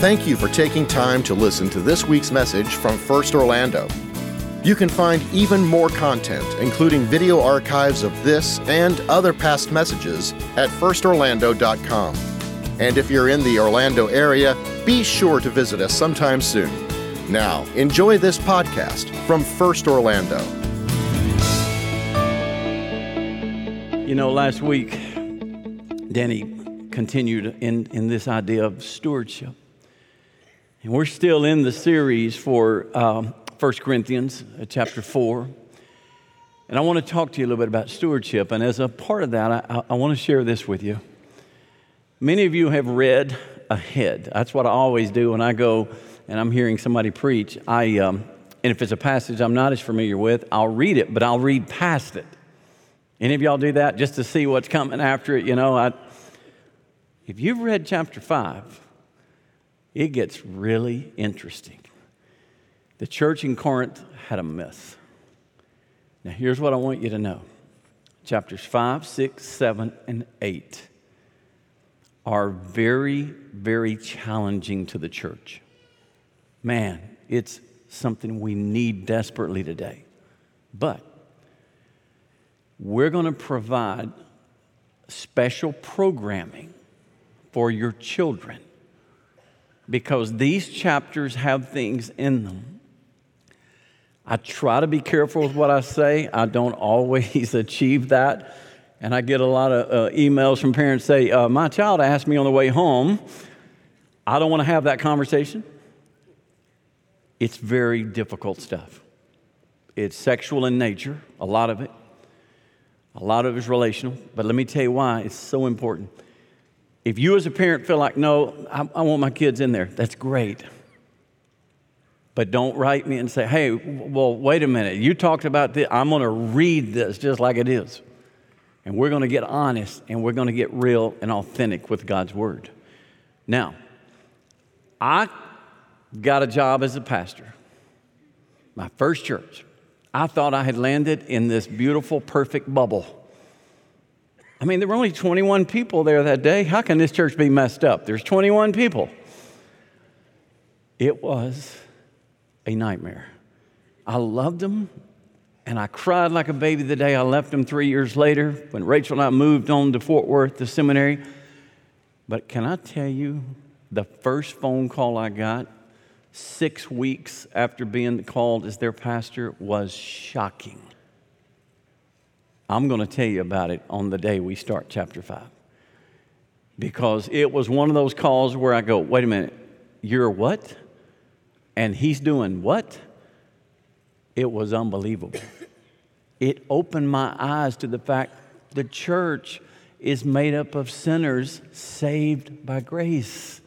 Thank you for taking time to listen to this week's message from First Orlando. You can find even more content, including video archives of this and other past messages, at firstorlando.com. And if you're in the Orlando area, be sure to visit us sometime soon. Now, enjoy this podcast from First Orlando. You know, last week, Danny continued in, in this idea of stewardship. And we're still in the series for um, 1 Corinthians uh, chapter 4. And I want to talk to you a little bit about stewardship. And as a part of that, I, I want to share this with you. Many of you have read ahead. That's what I always do when I go and I'm hearing somebody preach. I, um, and if it's a passage I'm not as familiar with, I'll read it, but I'll read past it. Any of y'all do that just to see what's coming after it? You know, I, if you've read chapter 5, it gets really interesting. The church in Corinth had a myth. Now, here's what I want you to know chapters 5, 6, 7, and 8 are very, very challenging to the church. Man, it's something we need desperately today. But we're going to provide special programming for your children because these chapters have things in them. I try to be careful with what I say. I don't always achieve that. And I get a lot of uh, emails from parents say, uh, My child asked me on the way home. I don't want to have that conversation. It's very difficult stuff. It's sexual in nature, a lot of it. A lot of it is relational. But let me tell you why it's so important. If you as a parent feel like, no, I, I want my kids in there, that's great. But don't write me and say, hey, well, wait a minute. You talked about this. I'm going to read this just like it is. And we're going to get honest and we're going to get real and authentic with God's word. Now, I got a job as a pastor, my first church. I thought I had landed in this beautiful, perfect bubble. I mean, there were only 21 people there that day. How can this church be messed up? There's 21 people. It was a nightmare. I loved them, and I cried like a baby the day I left them three years later when Rachel and I moved on to Fort Worth, the seminary. But can I tell you, the first phone call I got six weeks after being called as their pastor was shocking. I'm going to tell you about it on the day we start chapter 5. Because it was one of those calls where I go, wait a minute, you're what? And he's doing what? It was unbelievable. It opened my eyes to the fact the church is made up of sinners saved by grace.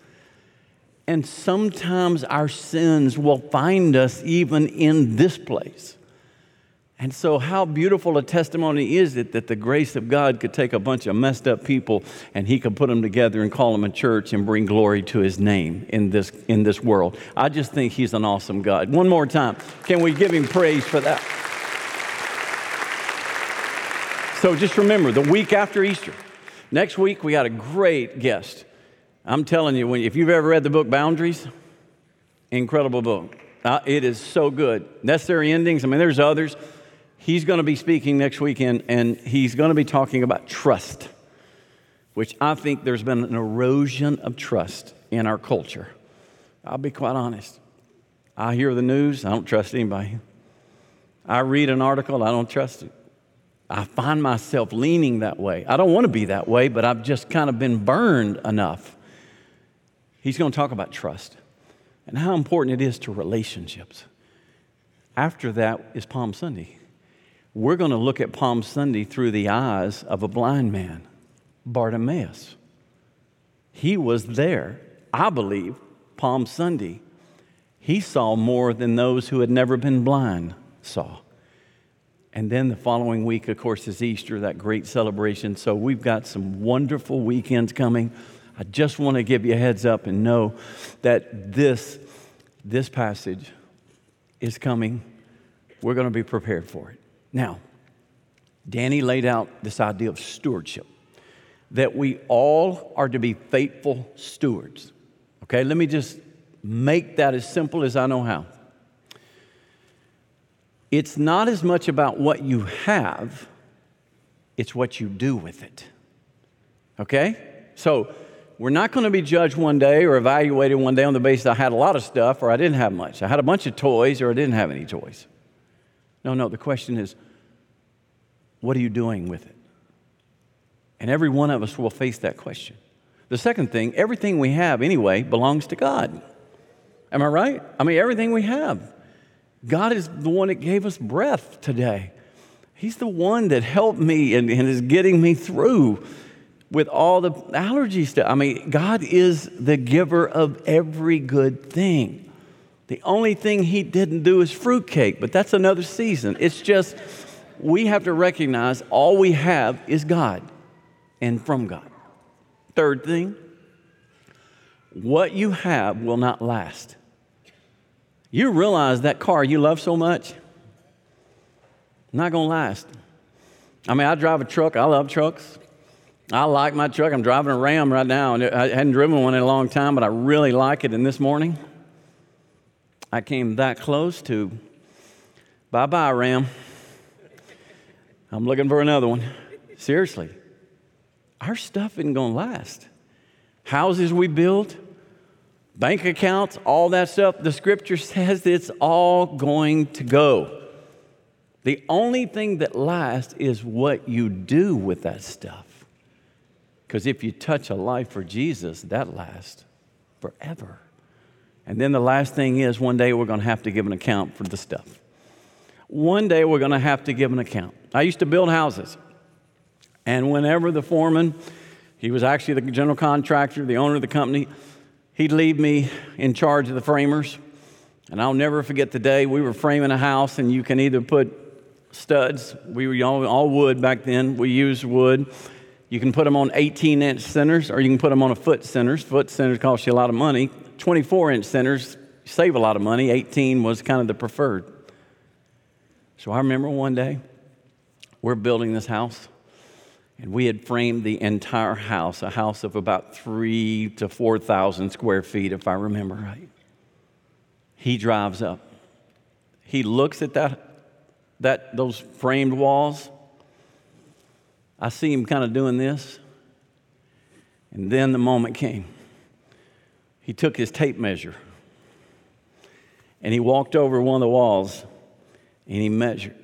And sometimes our sins will find us even in this place. And so, how beautiful a testimony is it that the grace of God could take a bunch of messed up people and He could put them together and call them a church and bring glory to His name in this, in this world? I just think He's an awesome God. One more time, can we give Him praise for that? So, just remember the week after Easter, next week we got a great guest. I'm telling you, if you've ever read the book Boundaries, incredible book. Uh, it is so good. Necessary endings, I mean, there's others. He's going to be speaking next weekend, and he's going to be talking about trust, which I think there's been an erosion of trust in our culture. I'll be quite honest. I hear the news, I don't trust anybody. I read an article, I don't trust it. I find myself leaning that way. I don't want to be that way, but I've just kind of been burned enough. He's going to talk about trust and how important it is to relationships. After that is Palm Sunday we're going to look at Palm Sunday through the eyes of a blind man, Bartimaeus. He was there, I believe, Palm Sunday. He saw more than those who had never been blind saw. And then the following week, of course, is Easter, that great celebration. So we've got some wonderful weekends coming. I just want to give you a heads up and know that this, this passage is coming. We're going to be prepared for it. Now, Danny laid out this idea of stewardship that we all are to be faithful stewards. Okay, let me just make that as simple as I know how. It's not as much about what you have, it's what you do with it. Okay? So, we're not going to be judged one day or evaluated one day on the basis I had a lot of stuff or I didn't have much. I had a bunch of toys or I didn't have any toys. No, no, the question is, what are you doing with it? And every one of us will face that question. The second thing, everything we have anyway belongs to God. Am I right? I mean, everything we have. God is the one that gave us breath today. He's the one that helped me and, and is getting me through with all the allergy stuff. I mean, God is the giver of every good thing. The only thing He didn't do is fruitcake, but that's another season. It's just, we have to recognize all we have is God and from God. Third thing, what you have will not last. You realize that car you love so much, not gonna last. I mean, I drive a truck, I love trucks. I like my truck. I'm driving a Ram right now, and I hadn't driven one in a long time, but I really like it. And this morning, I came that close to bye bye, Ram. I'm looking for another one. Seriously, our stuff isn't going to last. Houses we build, bank accounts, all that stuff, the scripture says it's all going to go. The only thing that lasts is what you do with that stuff. Because if you touch a life for Jesus, that lasts forever. And then the last thing is one day we're going to have to give an account for the stuff. One day we're going to have to give an account. I used to build houses. And whenever the foreman, he was actually the general contractor, the owner of the company, he'd leave me in charge of the framers. And I'll never forget the day we were framing a house, and you can either put studs, we were all, all wood back then, we used wood you can put them on 18 inch centers or you can put them on a foot centers. Foot centers cost you a lot of money. 24 inch centers save a lot of money. 18 was kind of the preferred. So I remember one day we're building this house and we had framed the entire house, a house of about three to 4,000 square feet, if I remember right. He drives up. He looks at that, that, those framed walls I see him kind of doing this. And then the moment came. He took his tape measure and he walked over one of the walls and he measured.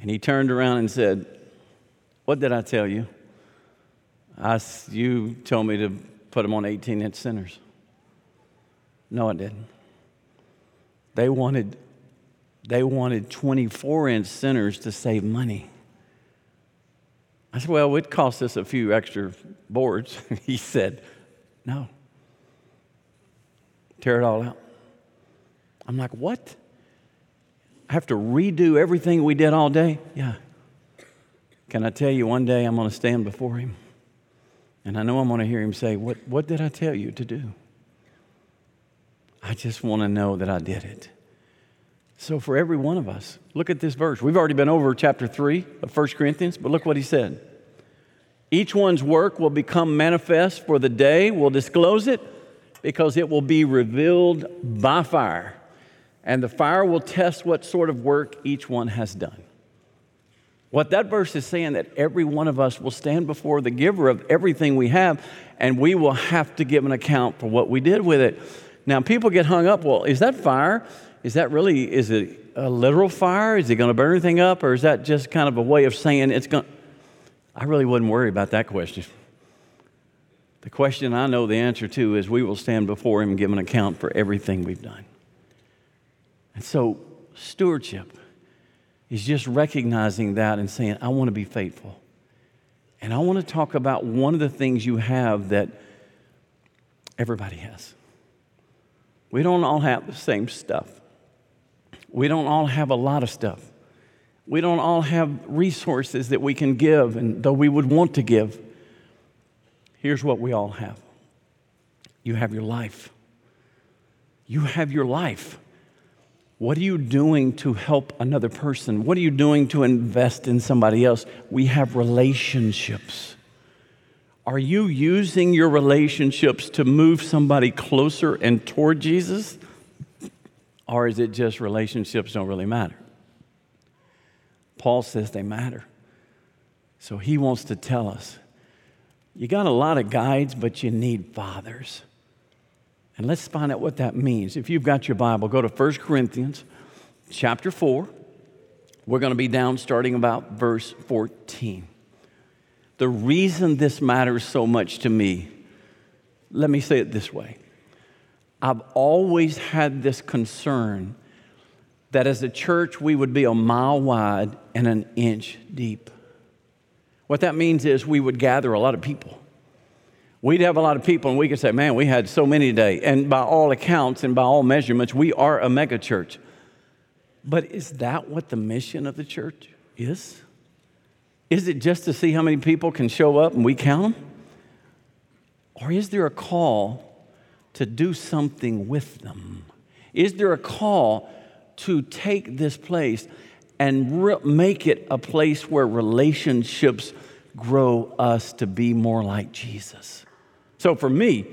And he turned around and said, What did I tell you? I, you told me to put them on 18 inch centers. No, I didn't. They wanted they wanted 24 inch centers to save money. I said, Well, it cost us a few extra boards. he said, No. Tear it all out. I'm like, What? I have to redo everything we did all day? Yeah. Can I tell you one day I'm going to stand before him? And I know I'm going to hear him say, What, what did I tell you to do? I just want to know that I did it. So, for every one of us, look at this verse. We've already been over chapter 3 of 1 Corinthians, but look what he said. Each one's work will become manifest, for the day will disclose it, because it will be revealed by fire. And the fire will test what sort of work each one has done. What that verse is saying that every one of us will stand before the giver of everything we have, and we will have to give an account for what we did with it. Now, people get hung up. Well, is that fire? Is that really, is it a literal fire? Is it going to burn everything up? Or is that just kind of a way of saying it's going I really wouldn't worry about that question. The question I know the answer to is we will stand before Him and give an account for everything we've done. And so, stewardship is just recognizing that and saying, I want to be faithful. And I want to talk about one of the things you have that everybody has. We don't all have the same stuff. We don't all have a lot of stuff. We don't all have resources that we can give, and though we would want to give, here's what we all have you have your life. You have your life. What are you doing to help another person? What are you doing to invest in somebody else? We have relationships. Are you using your relationships to move somebody closer and toward Jesus? Or is it just relationships don't really matter? Paul says they matter. So he wants to tell us you got a lot of guides, but you need fathers. And let's find out what that means. If you've got your Bible, go to 1 Corinthians chapter 4. We're going to be down starting about verse 14. The reason this matters so much to me, let me say it this way I've always had this concern that as a church we would be a mile wide and an inch deep. What that means is we would gather a lot of people. We'd have a lot of people, and we could say, Man, we had so many today. And by all accounts and by all measurements, we are a mega church. But is that what the mission of the church is? Is it just to see how many people can show up and we count them? Or is there a call to do something with them? Is there a call to take this place and re- make it a place where relationships grow us to be more like Jesus? So for me,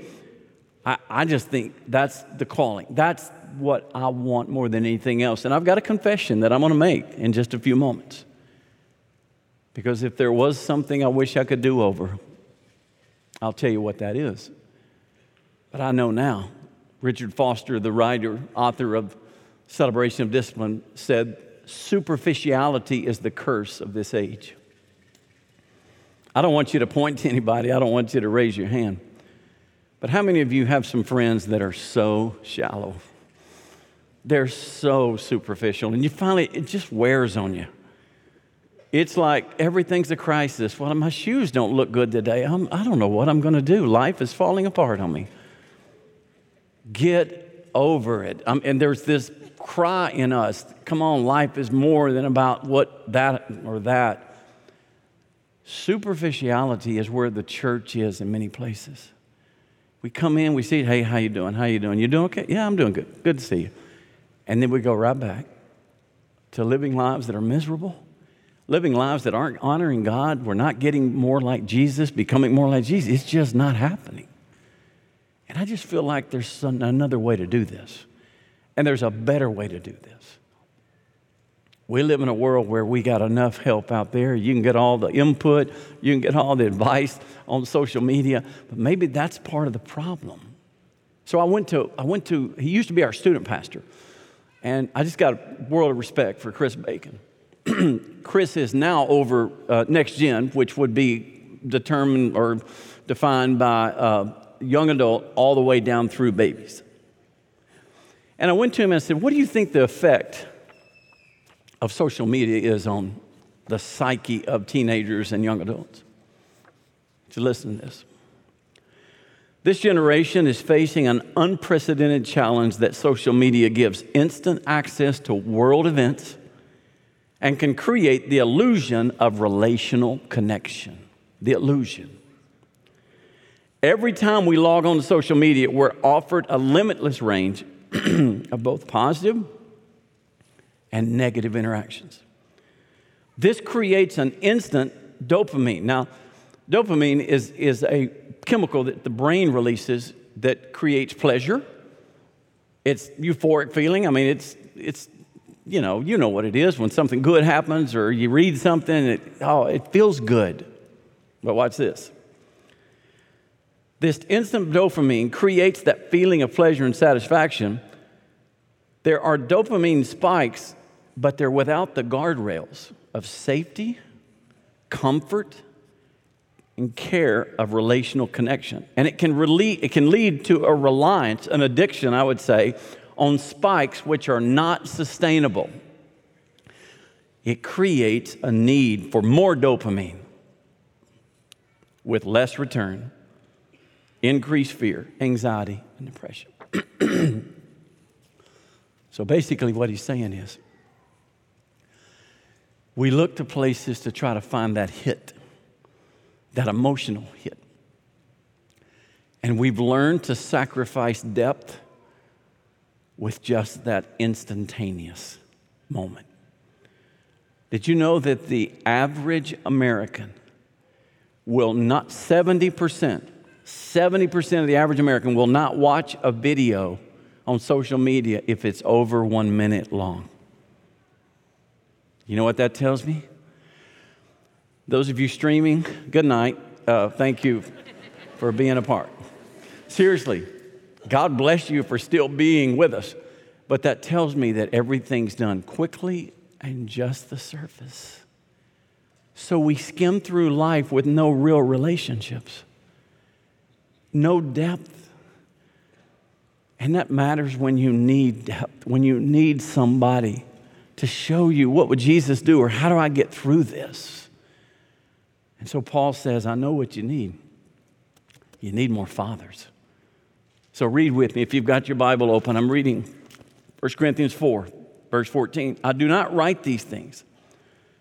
I, I just think that's the calling. That's what I want more than anything else. And I've got a confession that I'm going to make in just a few moments. Because if there was something I wish I could do over, I'll tell you what that is. But I know now. Richard Foster, the writer, author of Celebration of Discipline, said, Superficiality is the curse of this age. I don't want you to point to anybody, I don't want you to raise your hand. But how many of you have some friends that are so shallow? They're so superficial, and you finally, it just wears on you. It's like everything's a crisis. Well, my shoes don't look good today. I'm, I do not know what I'm going to do. Life is falling apart on me. Get over it. Um, and there's this cry in us come on, life is more than about what that or that. Superficiality is where the church is in many places. We come in, we see, hey, how you doing? How you doing? You doing okay? Yeah, I'm doing good. Good to see you. And then we go right back to living lives that are miserable, living lives that aren't honoring God. We're not getting more like Jesus, becoming more like Jesus. It's just not happening. And I just feel like there's some, another way to do this. And there's a better way to do this. We live in a world where we got enough help out there. You can get all the input, you can get all the advice on social media, but maybe that's part of the problem. So I went to, I went to, he used to be our student pastor, and I just got a world of respect for Chris Bacon. Chris is now over uh, Next Gen, which would be determined or defined by uh, young adult all the way down through babies. And I went to him and I said, What do you think the effect of social media is on the psyche of teenagers and young adults? To listen to this. This generation is facing an unprecedented challenge that social media gives instant access to world events and can create the illusion of relational connection. The illusion. Every time we log on to social media, we're offered a limitless range of both positive and negative interactions. This creates an instant dopamine. Now, dopamine is, is a chemical that the brain releases that creates pleasure. It's euphoric feeling. I mean, it's, it's you know, you know what it is when something good happens or you read something, it, oh, it feels good. But watch this. This instant dopamine creates that feeling of pleasure and satisfaction. There are dopamine spikes, but they're without the guardrails of safety, comfort, and care of relational connection. And it can, rele- it can lead to a reliance, an addiction, I would say, on spikes which are not sustainable. It creates a need for more dopamine with less return increased fear, anxiety, and depression. so basically, what he's saying is we look to places to try to find that hit, that emotional hit. And we've learned to sacrifice depth with just that instantaneous moment. Did you know that the average American will not, 70%, 70% of the average American will not watch a video on social media if it's over one minute long. You know what that tells me? Those of you streaming, good night. Uh, thank you for being a part. Seriously, God bless you for still being with us. But that tells me that everything's done quickly and just the surface. So we skim through life with no real relationships, no depth. And that matters when you need depth, when you need somebody to show you what would Jesus do or how do I get through this. And so Paul says, I know what you need. You need more fathers. So read with me if you've got your Bible open. I'm reading 1 Corinthians 4, verse 14. I do not write these things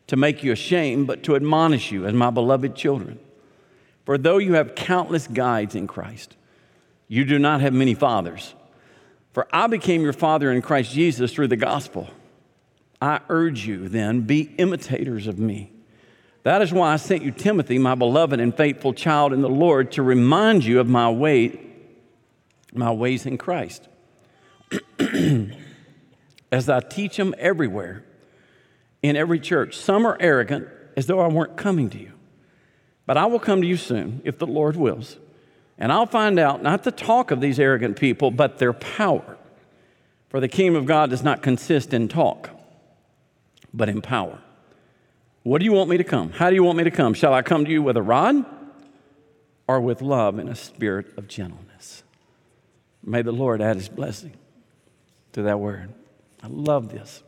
to make you ashamed, but to admonish you as my beloved children. For though you have countless guides in Christ, you do not have many fathers. For I became your father in Christ Jesus through the gospel. I urge you then, be imitators of me. That is why I sent you Timothy, my beloved and faithful child in the Lord, to remind you of my way, my ways in Christ. As I teach them everywhere, in every church. Some are arrogant, as though I weren't coming to you. But I will come to you soon, if the Lord wills. And I'll find out not the talk of these arrogant people, but their power. For the kingdom of God does not consist in talk, but in power. What do you want me to come? How do you want me to come? Shall I come to you with a rod or with love and a spirit of gentleness? May the Lord add his blessing to that word. I love this.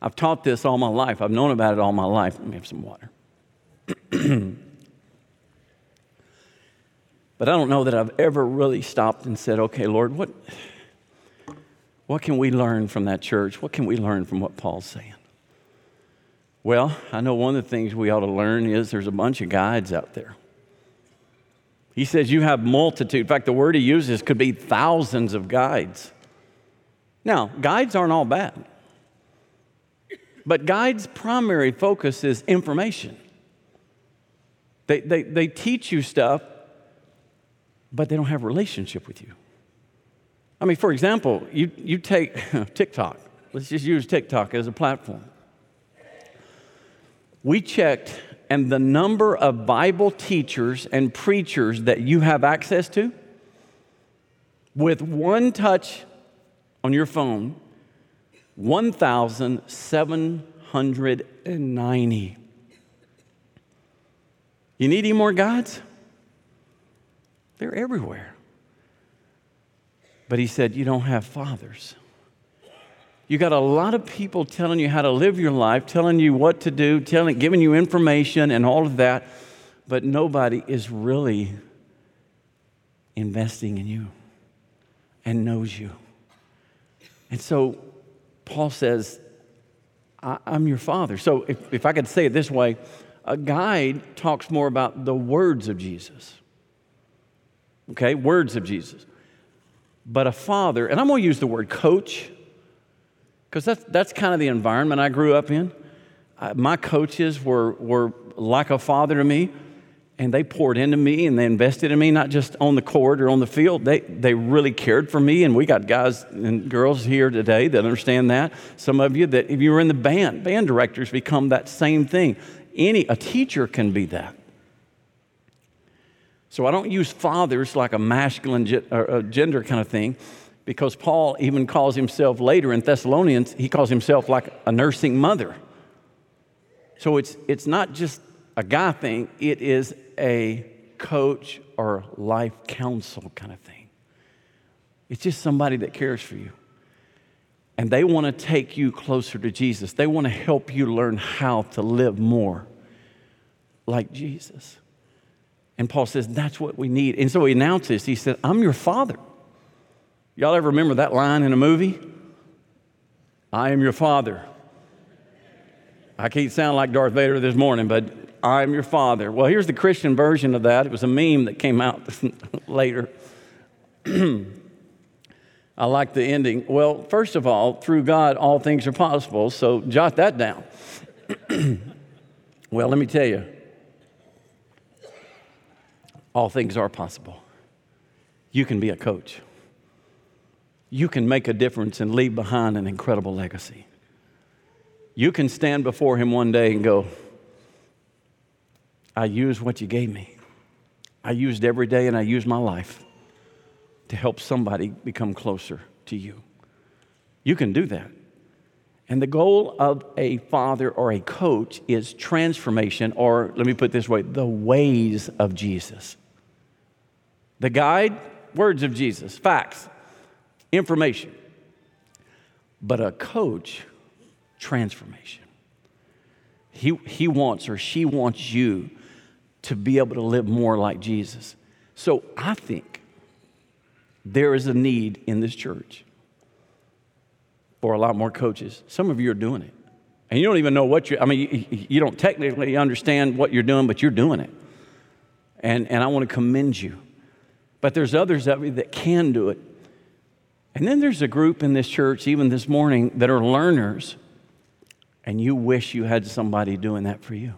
I've taught this all my life. I've known about it all my life. Let me have some water. but I don't know that I've ever really stopped and said, okay, Lord, what, what can we learn from that church? What can we learn from what Paul's saying? Well, I know one of the things we ought to learn is there's a bunch of guides out there. He says you have multitude. In fact, the word he uses could be thousands of guides. Now, guides aren't all bad, but guides' primary focus is information. They, they, they teach you stuff, but they don't have a relationship with you. I mean, for example, you, you take TikTok. Let's just use TikTok as a platform. We checked, and the number of Bible teachers and preachers that you have access to, with one touch on your phone, 1,790. You need any more gods? They're everywhere. But he said, You don't have fathers. You got a lot of people telling you how to live your life, telling you what to do, telling, giving you information and all of that, but nobody is really investing in you and knows you. And so Paul says, I, am your father. So if, if I could say it this way, a guide talks more about the words of Jesus. Okay, words of Jesus. But a father, and I'm going to use the word coach because that's, that's kind of the environment I grew up in. I, my coaches were, were like a father to me, and they poured into me and they invested in me, not just on the court or on the field. They, they really cared for me, and we got guys and girls here today that understand that. Some of you that if you were in the band, band directors become that same thing. Any, a teacher can be that. So I don't use fathers like a masculine a uh, gender kind of thing because Paul even calls himself later in Thessalonians, he calls himself like a nursing mother. So it's, it's not just a guy thing, it is a coach or life counsel kind of thing. It's just somebody that cares for you. And they want to take you closer to Jesus. They want to help you learn how to live more like Jesus. And Paul says, that's what we need. And so he announces, he said, I'm your father. Y'all ever remember that line in a movie? I am your father. I can't sound like Darth Vader this morning, but I am your father. Well, here's the Christian version of that. It was a meme that came out later. I like the ending. Well, first of all, through God, all things are possible, so jot that down. well, let me tell you, all things are possible. You can be a coach. You can make a difference and leave behind an incredible legacy. You can stand before Him one day and go, I used what you gave me. I used every day and I used my life to help somebody become closer to you. You can do that. And the goal of a father or a coach is transformation, or let me put this way the ways of Jesus. The guide, words of Jesus, facts, information. But a coach, transformation. He, he wants or she wants you to be able to live more like Jesus. So I think there is a need in this church for a lot more coaches. Some of you are doing it. And you don't even know what you're, I mean, you, you don't technically understand what you're doing, but you're doing it. And, and I want to commend you. But there's others of you that can do it. And then there's a group in this church, even this morning, that are learners, and you wish you had somebody doing that for you.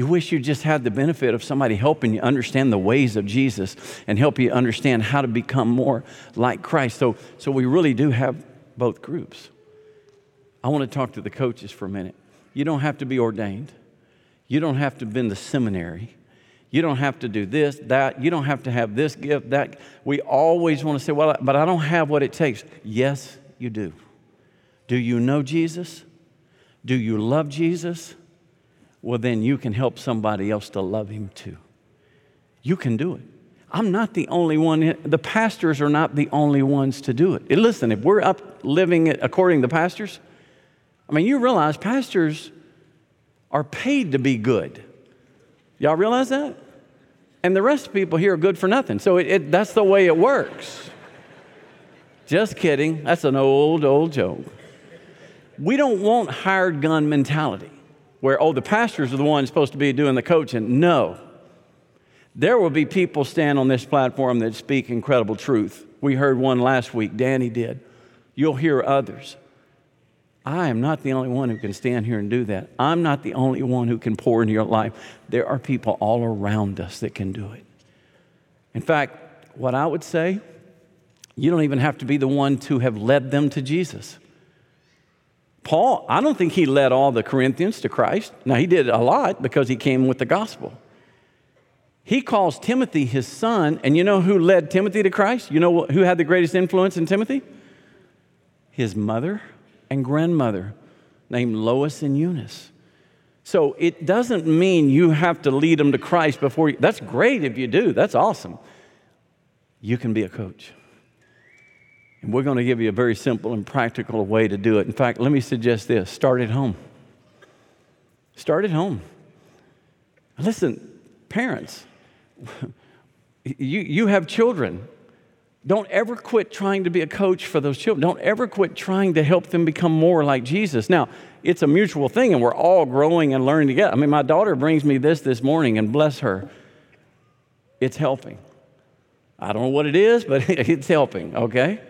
You wish you just had the benefit of somebody helping you understand the ways of Jesus and help you understand how to become more like Christ. So, so we really do have both groups. I want to talk to the coaches for a minute. You don't have to be ordained. You don't have to have been the seminary. You don't have to do this, that. You don't have to have this gift, that. We always want to say, well, but I don't have what it takes. Yes, you do. Do you know Jesus? Do you love Jesus? Well, then you can help somebody else to love him too. You can do it. I'm not the only one. The pastors are not the only ones to do it. And listen, if we're up living it according to the pastors, I mean, you realize pastors are paid to be good. Y'all realize that? And the rest of people here are good for nothing. So it, it, that's the way it works. Just kidding. That's an old, old joke. We don't want hired gun mentality where, oh, the pastors are the ones supposed to be doing the coaching. No. There will be people stand on this platform that speak incredible truth. We heard one last week, Danny did. You'll hear others. I am not the only one who can stand here and do that. I'm not the only one who can pour into your life. There are people all around us that can do it. In fact, what I would say, you don't even have to be the one to have led them to Jesus. Paul, I don't think he led all the Corinthians to Christ. Now, he did a lot because he came with the gospel. He calls Timothy his son, and you know who led Timothy to Christ? You know who had the greatest influence in Timothy? His mother and grandmother, named Lois and Eunice. So it doesn't mean you have to lead them to Christ before you. That's great if you do, that's awesome. You can be a coach. And we're going to give you a very simple and practical way to do it. In fact, let me suggest this start at home. Start at home. Listen, parents, you, you have children. Don't ever quit trying to be a coach for those children. Don't ever quit trying to help them become more like Jesus. Now, it's a mutual thing, and we're all growing and learning together. I mean, my daughter brings me this this morning, and bless her, it's helping. I don't know what it is, but it's helping, okay?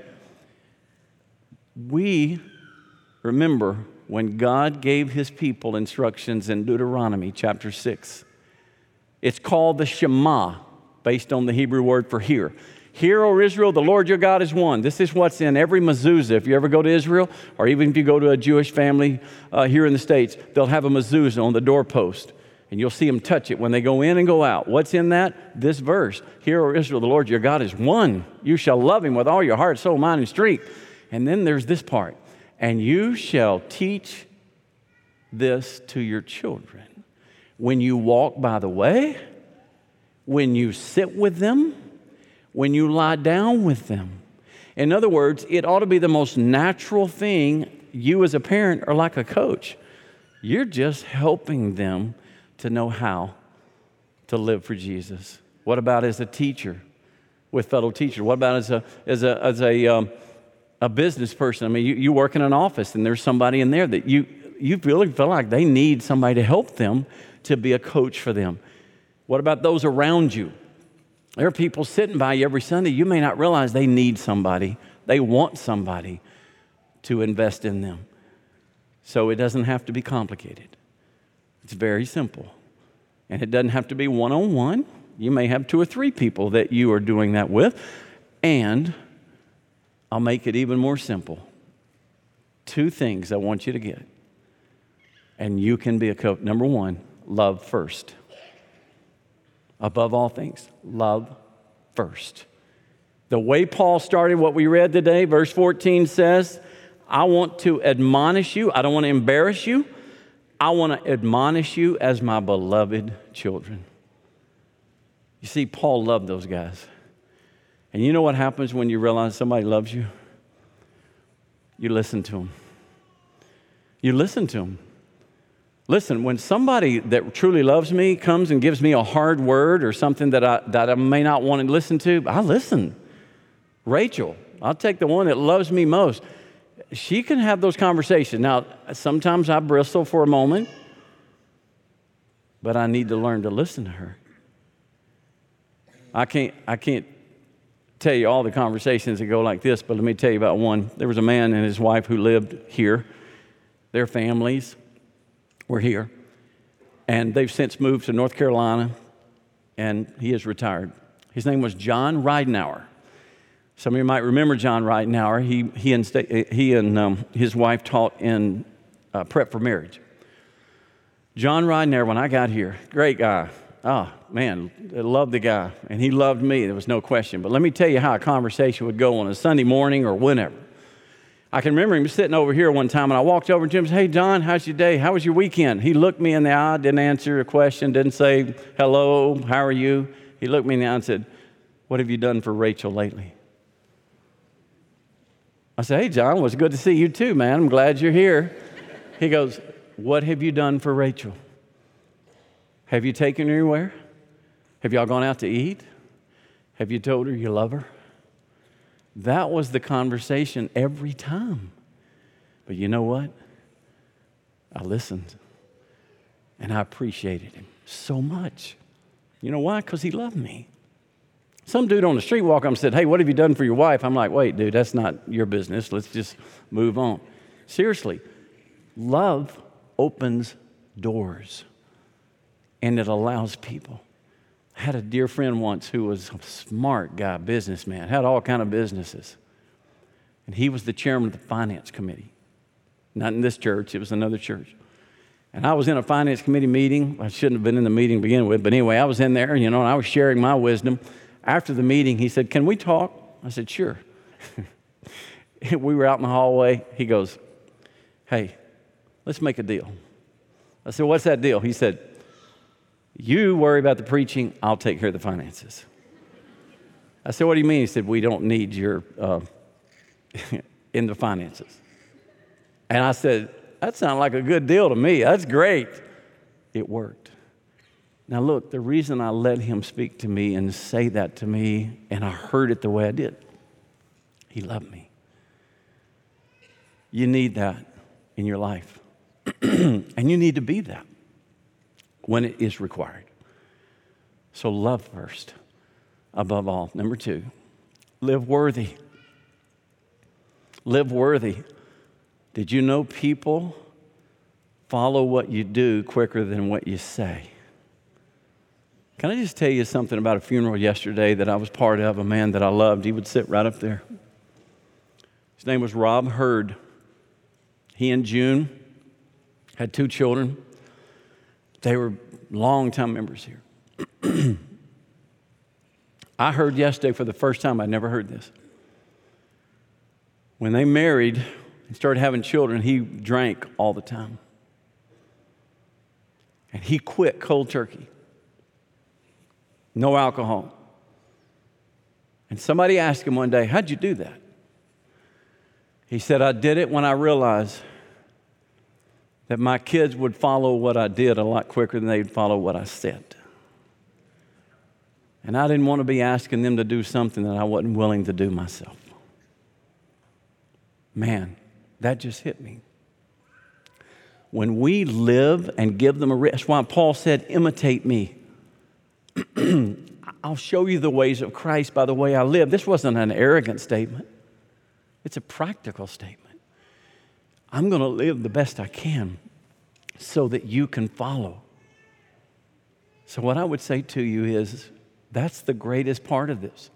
We remember when God gave his people instructions in Deuteronomy chapter 6. It's called the Shema, based on the Hebrew word for hear. Hear, O Israel, the Lord your God is one. This is what's in every mezuzah. If you ever go to Israel, or even if you go to a Jewish family uh, here in the States, they'll have a mezuzah on the doorpost. And you'll see them touch it when they go in and go out. What's in that? This verse. Hear, O Israel, the Lord your God is one. You shall love him with all your heart, soul, mind, and strength. And then there's this part and you shall teach this to your children when you walk by the way, when you sit with them, when you lie down with them. In other words, it ought to be the most natural thing. You, as a parent, are like a coach. You're just helping them to know how to live for Jesus. What about as a teacher with fellow teachers? What about as a, as a, as a um, a business person. I mean, you, you work in an office and there's somebody in there that you, you really feel like they need somebody to help them to be a coach for them. What about those around you? There are people sitting by you every Sunday. You may not realize they need somebody, they want somebody to invest in them. So it doesn't have to be complicated, it's very simple. And it doesn't have to be one on one, You may have two or three people that you are doing that with. And I'll make it even more simple. Two things I want you to get. And you can be a coach. Number one, love first. Above all things, love first. The way Paul started what we read today, verse 14 says, I want to admonish you. I don't want to embarrass you. I want to admonish you as my beloved children. You see, Paul loved those guys. And you know what happens when you realize somebody loves you? You listen to them. You listen to them. Listen, when somebody that truly loves me comes and gives me a hard word or something that I, that I may not want to listen to, I listen. Rachel, I'll take the one that loves me most. She can have those conversations. Now, sometimes I bristle for a moment, but I need to learn to listen to her. I can't, I can't tell you all the conversations that go like this, but let me tell you about one. There was a man and his wife who lived here. Their families were here. And they've since moved to North Carolina, and he is retired. His name was John Ridenauer. Some of you might remember John Ridenauer. He, he and, he and um, his wife taught in uh, prep for marriage. John Ridenauer, when I got here, great guy, Oh, man, I loved the guy, and he loved me. There was no question. But let me tell you how a conversation would go on a Sunday morning or whenever. I can remember him sitting over here one time, and I walked over to him and said, Hey, John, how's your day? How was your weekend? He looked me in the eye, didn't answer a question, didn't say, Hello, how are you? He looked me in the eye and said, What have you done for Rachel lately? I said, Hey, John, well, it's good to see you too, man. I'm glad you're here. He goes, What have you done for Rachel? Have you taken her anywhere? Have y'all gone out to eat? Have you told her you love her? That was the conversation every time. But you know what? I listened and I appreciated him so much. You know why? Because he loved me. Some dude on the street walked up and said, Hey, what have you done for your wife? I'm like, Wait, dude, that's not your business. Let's just move on. Seriously, love opens doors and it allows people. I had a dear friend once who was a smart guy, businessman, had all kind of businesses. And he was the chairman of the finance committee. Not in this church, it was another church. And I was in a finance committee meeting. I shouldn't have been in the meeting to begin with, but anyway, I was in there, you know, and I was sharing my wisdom. After the meeting, he said, Can we talk? I said, Sure. we were out in the hallway. He goes, Hey, let's make a deal. I said, What's that deal? He said, you worry about the preaching, I'll take care of the finances. I said, What do you mean? He said, We don't need your uh, in the finances. And I said, That sounds like a good deal to me. That's great. It worked. Now, look, the reason I let him speak to me and say that to me, and I heard it the way I did, he loved me. You need that in your life. and you need to be that when it is required. So, love first, above all. Number two, live worthy. Live worthy. Did you know people follow what you do quicker than what you say? Can I just tell you something about a funeral yesterday that I was part of, a man that I loved? He would sit right up there. His name was Rob Hurd. He and June had two children. They were long-time members here. I heard yesterday for the first time, I never heard this. When they married and started having children, he drank all the time. And he quit cold turkey. No alcohol. And somebody asked him one day, How'd you do that? He said, I did it when I realized that my kids would follow what I did a lot quicker than they'd follow what I said. And I didn't want to be asking them to do something that I wasn't willing to do myself. Man, that just hit me. When we live and give them a that's why Paul said, imitate me. I'll show you the ways of Christ by the way I live. This wasn't an arrogant statement, it's a practical statement. I'm going to live the best I can so that you can follow. So, what I would say to you is That's the greatest part of this.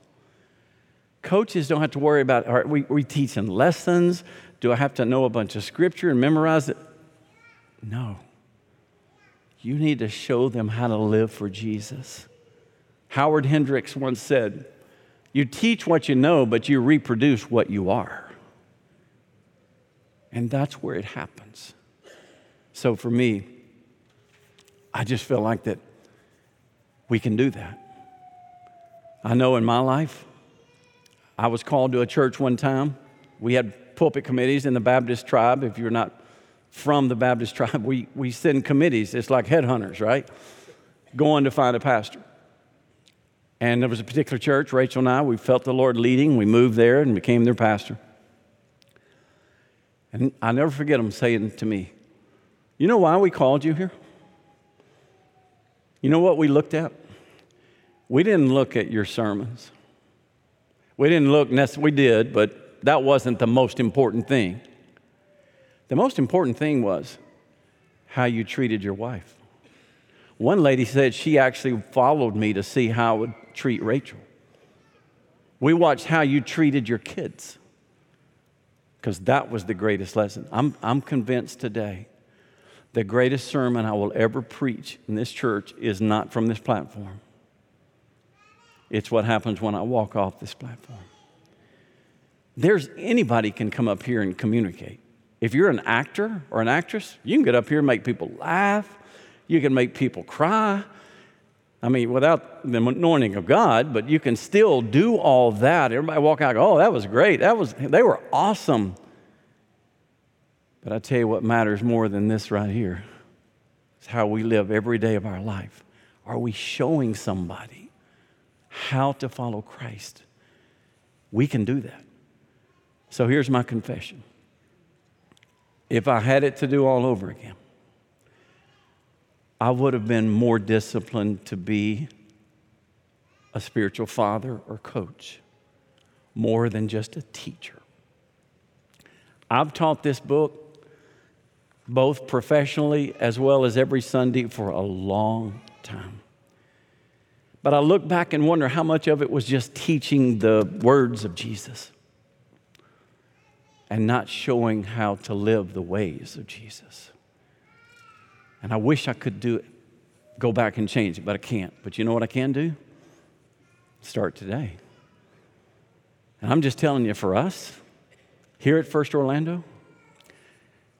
Coaches don't have to worry about, are we, we teaching lessons? Do I have to know a bunch of scripture and memorize it? No. You need to show them how to live for Jesus. Howard Hendricks once said, You teach what you know, but you reproduce what you are. And that's where it happens. So for me, I just feel like that we can do that. I know in my life, I was called to a church one time. We had pulpit committees in the Baptist tribe. If you're not from the Baptist tribe, we, we send committees. It's like headhunters, right? Going to find a pastor. And there was a particular church, Rachel and I, we felt the Lord leading. We moved there and became their pastor. And I never forget him saying to me, You know why we called you here? You know what we looked at? We didn't look at your sermons. We didn't look, we did, but that wasn't the most important thing. The most important thing was how you treated your wife. One lady said she actually followed me to see how I would treat Rachel. We watched how you treated your kids because that was the greatest lesson. I'm, I'm convinced today the greatest sermon I will ever preach in this church is not from this platform. It's what happens when I walk off this platform. There's anybody can come up here and communicate. If you're an actor or an actress, you can get up here and make people laugh. You can make people cry. I mean, without the anointing of God, but you can still do all that. Everybody walk out, go, oh, that was great. That was, they were awesome. But I tell you what matters more than this right here is how we live every day of our life. Are we showing somebody how to follow Christ? We can do that. So here's my confession. If I had it to do all over again, I would have been more disciplined to be a spiritual father or coach more than just a teacher. I've taught this book both professionally as well as every Sunday for a long time. But I look back and wonder how much of it was just teaching the words of Jesus and not showing how to live the ways of Jesus. And I wish I could do it, go back and change it, but I can't. But you know what I can do? Start today. And I'm just telling you, for us here at First Orlando,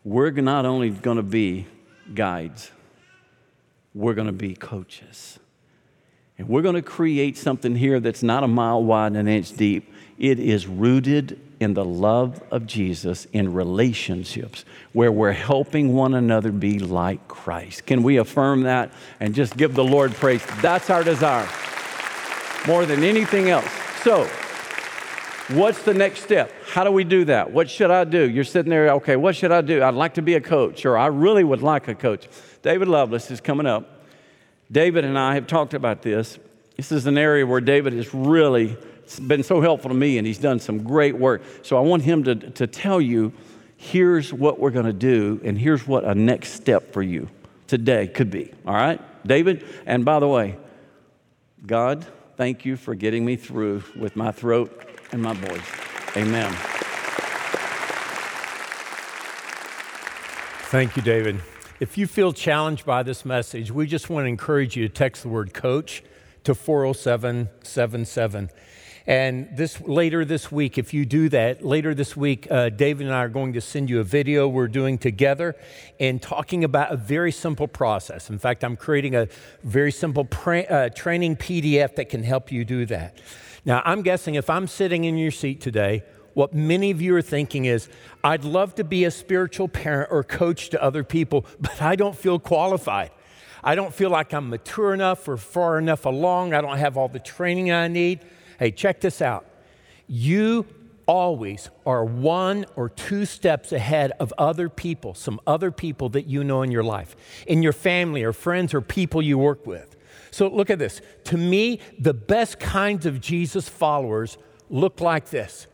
we're not only going to be guides, we're going to be coaches. And we're going to create something here that's not a mile wide and an inch deep. It is rooted in the love of Jesus in relationships where we're helping one another be like Christ. Can we affirm that and just give the Lord praise? That's our desire more than anything else. So, what's the next step? How do we do that? What should I do? You're sitting there, okay, what should I do? I'd like to be a coach, or I really would like a coach. David Lovelace is coming up. David and I have talked about this. This is an area where David is really been so helpful to me, and he's done some great work. So I want him to, to tell you here's what we're going to do, and here's what a next step for you today could be. All right, David? And by the way, God, thank you for getting me through with my throat and my voice. Amen. Thank you, David. If you feel challenged by this message, we just want to encourage you to text the word coach to 40777. And this later this week, if you do that, later this week, uh, David and I are going to send you a video we're doing together and talking about a very simple process. In fact, I'm creating a very simple pra- uh, training PDF that can help you do that. Now, I'm guessing if I'm sitting in your seat today, what many of you are thinking is, I'd love to be a spiritual parent or coach to other people, but I don't feel qualified. I don't feel like I'm mature enough or far enough along. I don't have all the training I need. Hey, check this out. You always are one or two steps ahead of other people, some other people that you know in your life, in your family or friends or people you work with. So look at this. To me, the best kinds of Jesus followers look like this.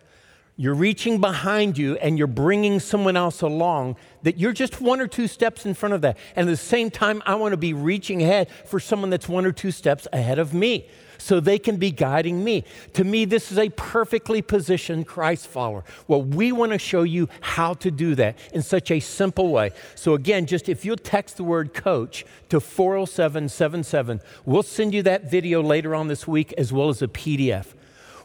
You're reaching behind you and you're bringing someone else along, that you're just one or two steps in front of that. And at the same time, I want to be reaching ahead for someone that's one or two steps ahead of me so they can be guiding me. To me, this is a perfectly positioned Christ follower. Well, we want to show you how to do that in such a simple way. So, again, just if you'll text the word coach to 40777, we'll send you that video later on this week as well as a PDF.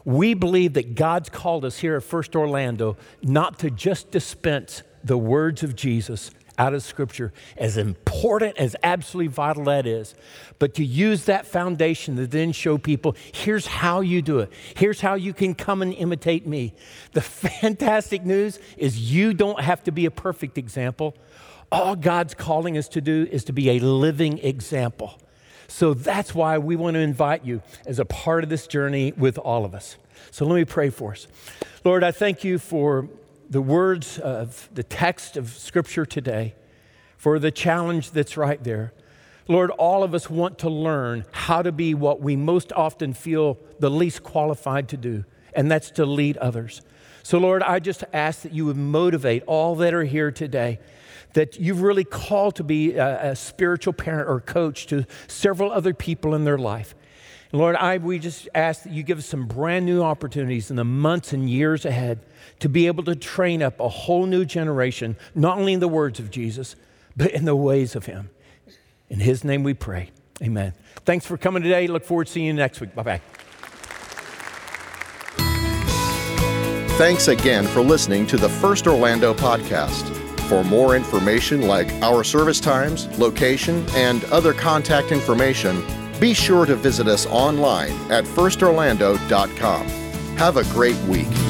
We believe that God's called us here at First Orlando not to just dispense the words of Jesus out of Scripture, as important, as absolutely vital that is, but to use that foundation to then show people here's how you do it. Here's how you can come and imitate me. The fantastic news is you don't have to be a perfect example. All God's calling us to do is to be a living example. So that's why we want to invite you as a part of this journey with all of us. So let me pray for us. Lord, I thank you for the words of the text of Scripture today, for the challenge that's right there. Lord, all of us want to learn how to be what we most often feel the least qualified to do, and that's to lead others. So, Lord, I just ask that you would motivate all that are here today, that you've really called to be a, a spiritual parent or coach to several other people in their life. Lord, I, we just ask that you give us some brand new opportunities in the months and years ahead to be able to train up a whole new generation, not only in the words of Jesus, but in the ways of Him. In His name we pray. Amen. Thanks for coming today. Look forward to seeing you next week. Bye bye. Thanks again for listening to the First Orlando podcast. For more information like our service times, location, and other contact information, be sure to visit us online at firstorlando.com. Have a great week.